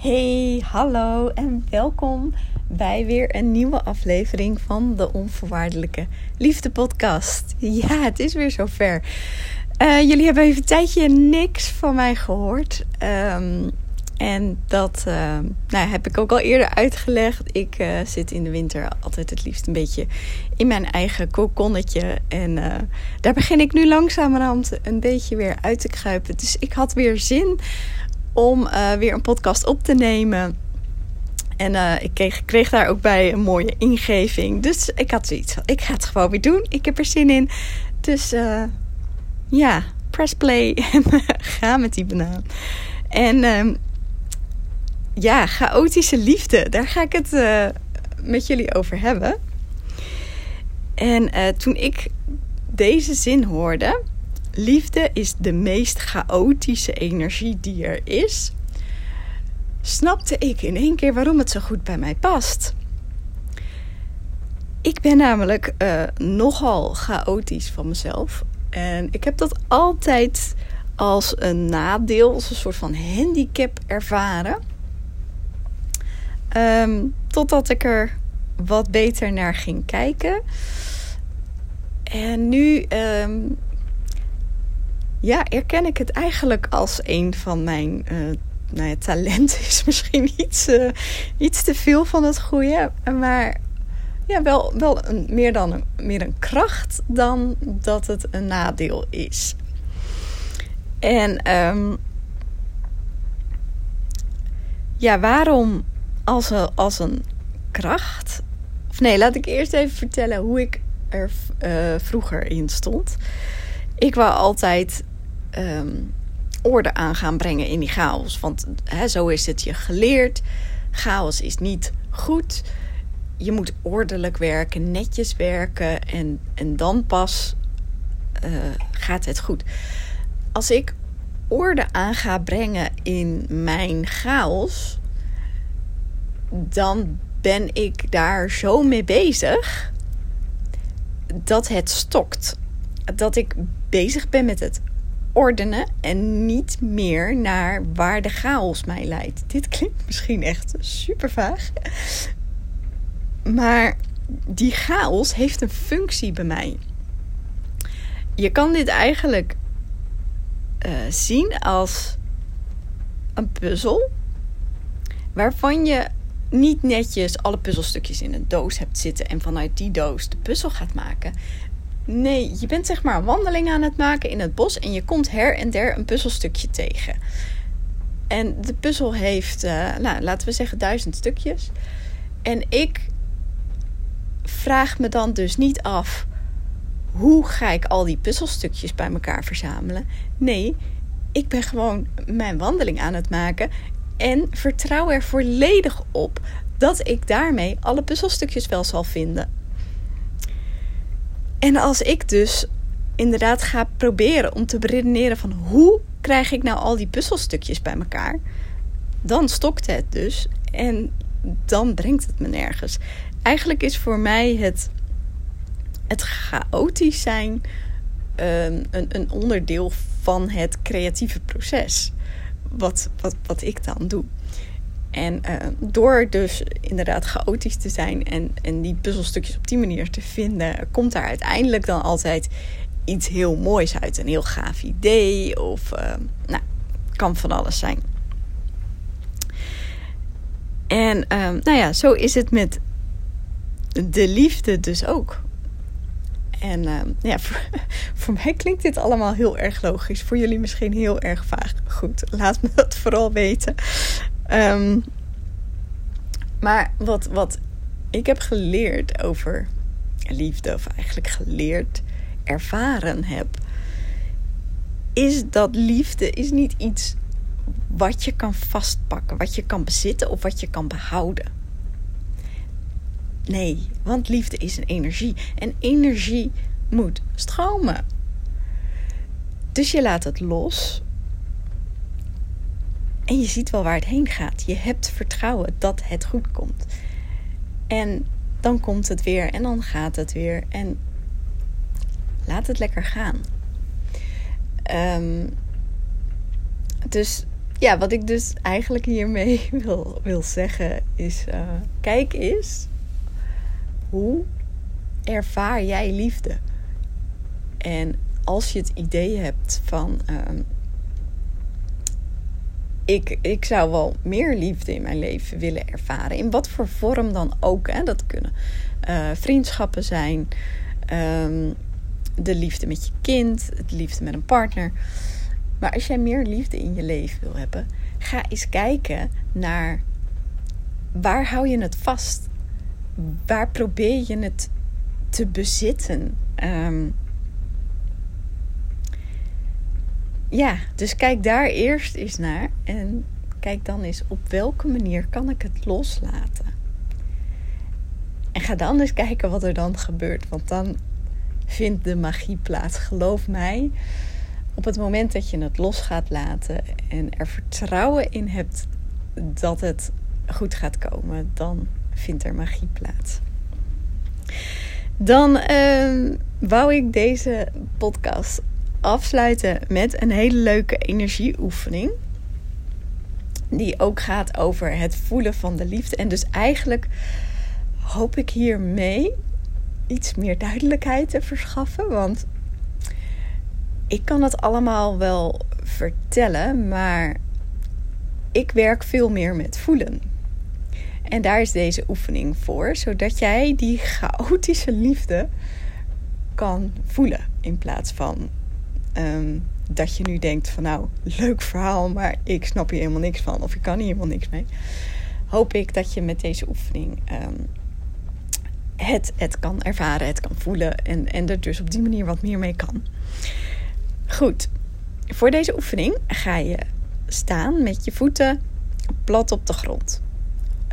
Hey, hallo en welkom bij weer een nieuwe aflevering van de Onvoorwaardelijke Liefde Podcast. Ja, het is weer zover. Uh, jullie hebben even een tijdje niks van mij gehoord. Um, en dat uh, nou, heb ik ook al eerder uitgelegd. Ik uh, zit in de winter altijd het liefst een beetje in mijn eigen kokonnetje. En daar begin ik nu langzamerhand een beetje weer uit te kruipen. Dus ik had weer zin om weer een podcast op te nemen. En ik kreeg, daar ook bij een mooie ingeving. Dus ik had zoiets ik ga het gewoon weer doen. Ik heb er zin in. Dus ja, press play en ga met die banaan. En ehm, ja, chaotische liefde. Daar ga ik het met jullie over hebben. En toen ik deze zin hoorde: Liefde is de meest chaotische energie die er is. Snapte ik in één keer waarom het zo goed bij mij past. Ik ben namelijk uh, nogal chaotisch van mezelf. En ik heb dat altijd als een nadeel, als een soort van handicap ervaren. Um, totdat ik er wat beter naar ging kijken. En nu um, ja, erken ik het eigenlijk als een van mijn uh, nou ja, talenten. Is misschien iets, uh, iets te veel van het goede. Maar ja, wel, wel een, meer, dan een, meer een kracht dan dat het een nadeel is. En um, ja, waarom als een, als een kracht. Of nee, laat ik eerst even vertellen hoe ik er uh, vroeger in stond. Ik wou altijd um, orde aan gaan brengen in die chaos. Want zo is het je geleerd. Chaos is niet goed. Je moet ordelijk werken, netjes werken. En, en dan pas uh, gaat het goed. Als ik orde aan ga brengen in mijn chaos dan ben ik daar zo mee bezig dat het stokt. Dat ik bezig ben met het ordenen en niet meer naar waar de chaos mij leidt. Dit klinkt misschien echt super vaag. Maar die chaos heeft een functie bij mij. Je kan dit eigenlijk uh, zien als een puzzel waarvan je niet netjes alle puzzelstukjes in een doos hebt zitten en vanuit die doos de puzzel gaat maken. Nee, je bent zeg maar een wandeling aan het maken in het bos en je komt her en der een puzzelstukje tegen. En de puzzel heeft, uh, nou, laten we zeggen, duizend stukjes. En ik vraag me dan dus niet af hoe ga ik al die puzzelstukjes bij elkaar verzamelen. Nee, ik ben gewoon mijn wandeling aan het maken en vertrouw er volledig op dat ik daarmee alle puzzelstukjes wel zal vinden. En als ik dus inderdaad ga proberen om te beredeneren van hoe krijg ik nou al die puzzelstukjes bij elkaar, dan stokt het dus en dan brengt het me nergens. Eigenlijk is voor mij het, het chaotisch zijn een, een, een onderdeel van het creatieve proces wat, wat, wat ik dan doe. En uh, door dus inderdaad chaotisch te zijn en, en die puzzelstukjes op die manier te vinden, komt daar uiteindelijk dan altijd iets heel moois uit. Een heel gaaf idee of uh, nou, kan van alles zijn. En uh, nou ja, zo is het met de liefde dus ook. En ja, voor, voor, mij klinkt dit allemaal heel erg logisch. Voor jullie misschien heel erg vaag. Goed, laat me dat vooral weten. Um, maar wat, wat ik heb geleerd over liefde, of eigenlijk geleerd, ervaren heb, is dat liefde is niet iets wat je kan vastpakken, wat je kan bezitten of wat je kan behouden. Nee, want liefde is een energie. En energie moet stromen. Dus je laat het los. En je ziet wel waar het heen gaat. Je hebt vertrouwen dat het goed komt. En dan komt het weer en dan gaat het weer. En laat het lekker gaan. Um, dus ja, wat ik dus eigenlijk hiermee wil, wil zeggen is: uh, kijk eens hoe ervaar jij liefde? En als je het idee hebt van. Uh, ik, ik zou wel meer liefde in mijn leven willen ervaren. In wat voor vorm dan ook. Hè? Dat kunnen uh, vriendschappen zijn. Um, de liefde met je kind. De liefde met een partner. Maar als jij meer liefde in je leven wil hebben, ga eens kijken naar waar hou je het vast? Waar probeer je het te bezitten? Um, ja, dus kijk daar eerst eens naar en kijk dan eens op welke manier kan ik het loslaten. En ga dan eens kijken wat er dan gebeurt, want dan vindt de magie plaats. Geloof mij, op het moment dat je het los gaat laten en er vertrouwen in hebt dat het goed gaat komen, dan vindt er magie plaats. Dan uh, wou ik deze podcast afsluiten met een hele leuke energieoefening. Die ook gaat over het voelen van de liefde. En dus eigenlijk hoop ik hiermee iets meer duidelijkheid te verschaffen. Want ik kan het allemaal wel vertellen, maar ik werk veel meer met voelen. En daar is deze oefening voor, zodat jij die chaotische liefde kan voelen in plaats van Ehm, dat je nu denkt van nou, leuk verhaal, maar ik snap hier helemaal niks van. Of ik kan hier helemaal niks mee. Hoop ik dat je met deze oefening ehm, het, het kan ervaren, het kan voelen. En, en er dus op die manier wat meer mee kan. Goed, voor deze oefening ga je staan met je voeten plat op de grond.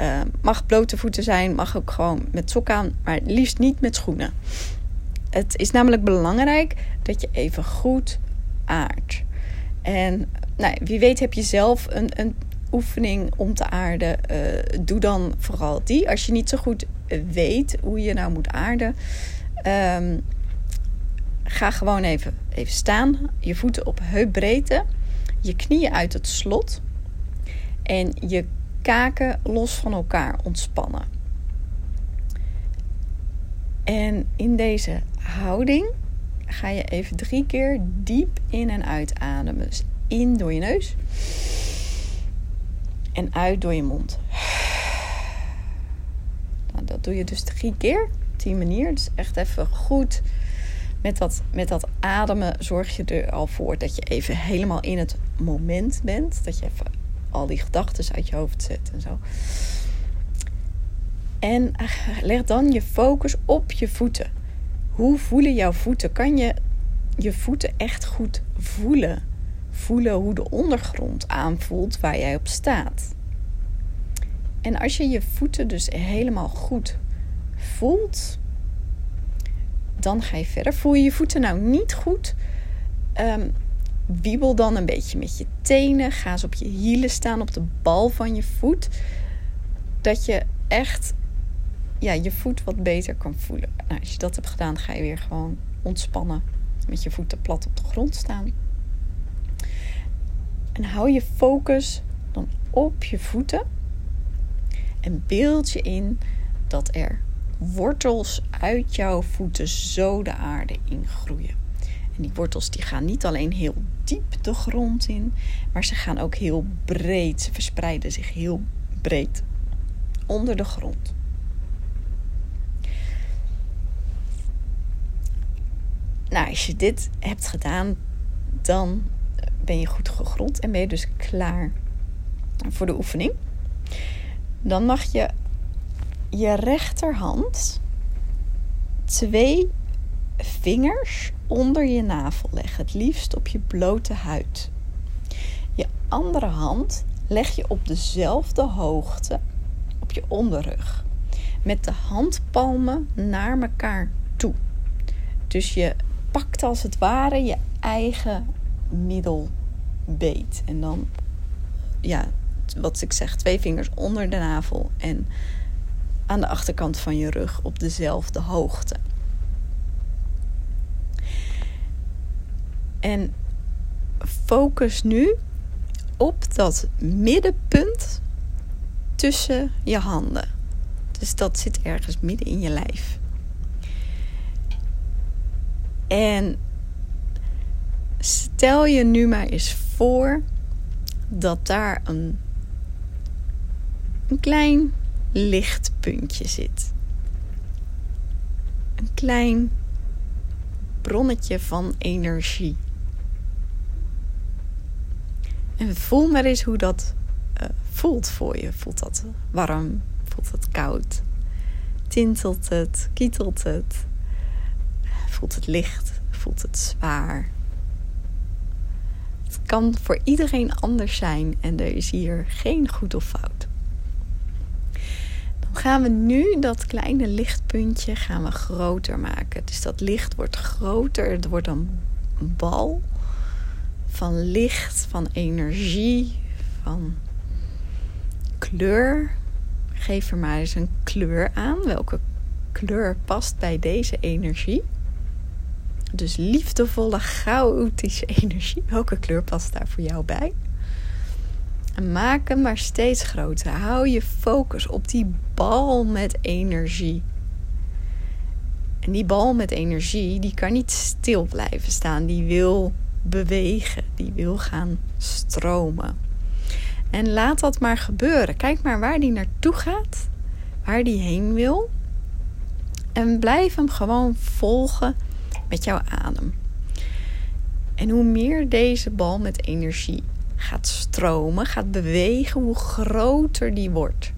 Uh, mag blote voeten zijn, mag ook gewoon met sok aan, maar liefst niet met schoenen. Het is namelijk belangrijk dat je even goed aardt. En nou, wie weet heb je zelf een, een oefening om te aarden. Uh, doe dan vooral die. Als je niet zo goed weet hoe je nou moet aarden. Um, ga gewoon even, even staan. Je voeten op heupbreedte. Je knieën uit het slot. En je kaken los van elkaar ontspannen. En in deze houding ga je even drie keer diep in en uit ademen. Dus in door je neus en uit door je mond. Nou, dat doe je dus drie keer op die manier. Dus echt even goed met dat, met dat ademen zorg je er al voor dat je even helemaal in het moment bent. Dat je even al die gedachten uit je hoofd zet en zo. En leg dan je focus op je voeten. Hoe voelen jouw voeten? Kan je je voeten echt goed voelen? Voelen hoe de ondergrond aanvoelt waar jij op staat. En als je je voeten dus helemaal goed voelt, dan ga je verder. Voel je je voeten nou niet goed? Um, wiebel dan een beetje met je tenen. Ga eens op je hielen staan, op de bal van je voet. Dat je echt ja, je voet wat beter kan voelen. Nou, als je dat hebt gedaan, ga je weer gewoon ontspannen. Met je voeten plat op de grond staan. En hou je focus dan op je voeten. En beeld je in dat er wortels uit jouw voeten zo de aarde ingroeien. En die wortels die gaan niet alleen heel diep de grond in, maar ze gaan ook heel breed. Ze verspreiden zich heel breed onder de grond. Nou, als je dit hebt gedaan, dan ben je goed gegrond en ben je dus klaar voor de oefening. Dan mag je je rechterhand twee vingers onder je navel leggen, het liefst op je blote huid. Je andere hand leg je op dezelfde hoogte op je onderrug, met de handpalmen naar elkaar toe. Dus je pakt als het ware je eigen middelbeet. En dan, ja, wat ik zeg, twee vingers onder de navel en aan de achterkant van je rug op dezelfde hoogte. En focus nu op dat middenpunt tussen je handen. Dus dat zit ergens midden in je lijf. En stel je nu maar eens voor dat daar een, een klein lichtpuntje zit. Een klein bronnetje van energie. En voel maar eens hoe dat uh, voelt voor je. Voelt dat warm? Voelt het koud? Tintelt het? Kietelt het? Voelt het licht? Voelt het zwaar? Het kan voor iedereen anders zijn en er is hier geen goed of fout. Dan gaan we nu dat kleine lichtpuntje gaan we groter maken. Dus dat licht wordt groter, het wordt een bal van licht, van energie, van kleur. Geef er maar eens een kleur aan. Welke kleur past bij deze energie? Dus liefdevolle, chaotische energie. Welke kleur past daar voor jou bij? En maak hem maar steeds groter. Hou je focus op die bal met energie. En die bal met energie, die kan niet stil blijven staan. Die wil bewegen. Die wil gaan stromen. En laat dat maar gebeuren. Kijk maar waar die naartoe gaat. Waar die heen wil. En blijf hem gewoon volgen met jouw adem. En hoe meer deze bal met energie gaat stromen, gaat bewegen, hoe groter die wordt.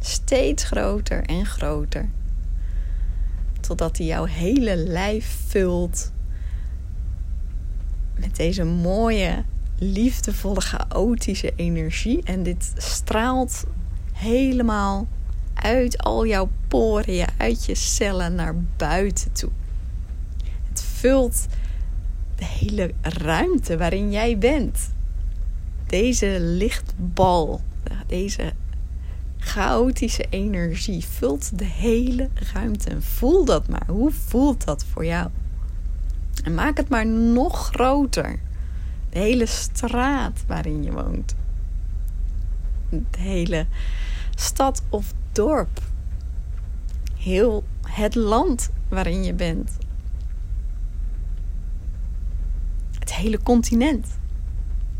Steeds groter en groter. Totdat hij jouw hele lijf vult met deze mooie, liefdevolle, chaotische energie. En dit straalt helemaal uit al jouw poren, uit je cellen naar buiten toe. Vult de hele ruimte waarin jij bent. Deze lichtbal, deze chaotische energie vult de hele ruimte. Voel dat maar. Hoe voelt dat voor jou? En maak het maar nog groter. De hele straat waarin je woont. De hele stad of dorp. Heel het land waarin je bent. Het hele continent.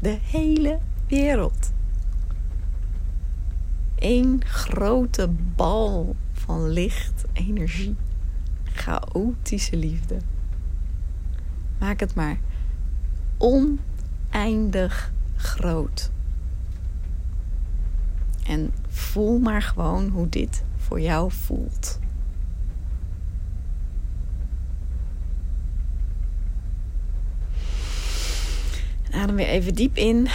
De hele wereld. Eén grote bal van licht, energie, chaotische liefde. Maak het maar oneindig groot. En voel maar gewoon hoe dit voor jou voelt. Adem weer even diep in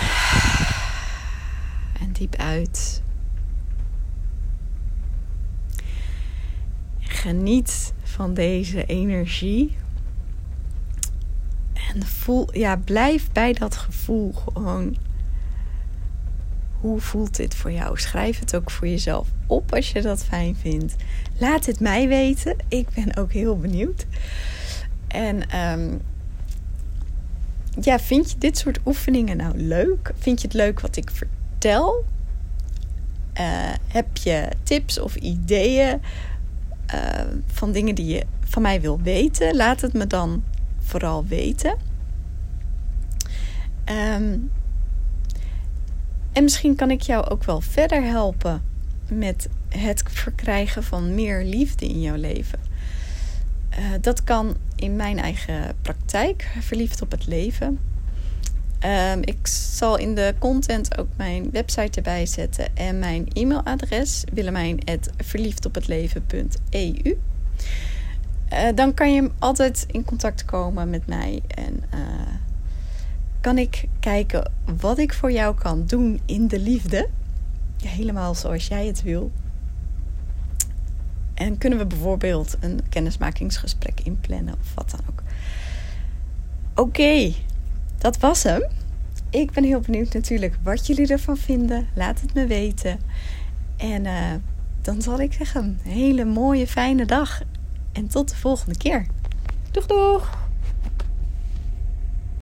en diep uit. Geniet van deze energie en voel, ja, blijf bij dat gevoel gewoon. Hoe voelt dit voor jou? Schrijf het ook voor jezelf op als je dat fijn vindt. Laat het mij weten. Ik ben ook heel benieuwd. En um, ja, vind je dit soort oefeningen nou leuk? Vind je het leuk wat ik vertel? Uh, heb je tips of ideeën uh, van dingen die je van mij wil weten? Laat het me dan vooral weten. Um, en misschien kan ik jou ook wel verder helpen met het verkrijgen van meer liefde in jouw leven. Uh, dat kan in mijn eigen praktijk, verliefd op het leven. Um, ik zal in de content ook mijn website erbij zetten en mijn e-mailadres willemijn@verliefdophetleven.eu. Uh, dan kan je altijd in contact komen met mij en uh, kan ik kijken wat ik voor jou kan doen in de liefde. Helemaal zoals jij het wil. En kunnen we bijvoorbeeld een kennismakingsgesprek inplannen of wat dan ook. Oké, dat was hem. Ik ben heel benieuwd natuurlijk wat jullie ervan vinden. Laat het me weten. En uh, dan zal ik zeggen, een hele mooie, fijne dag. En tot de volgende keer. Doeg, doeg!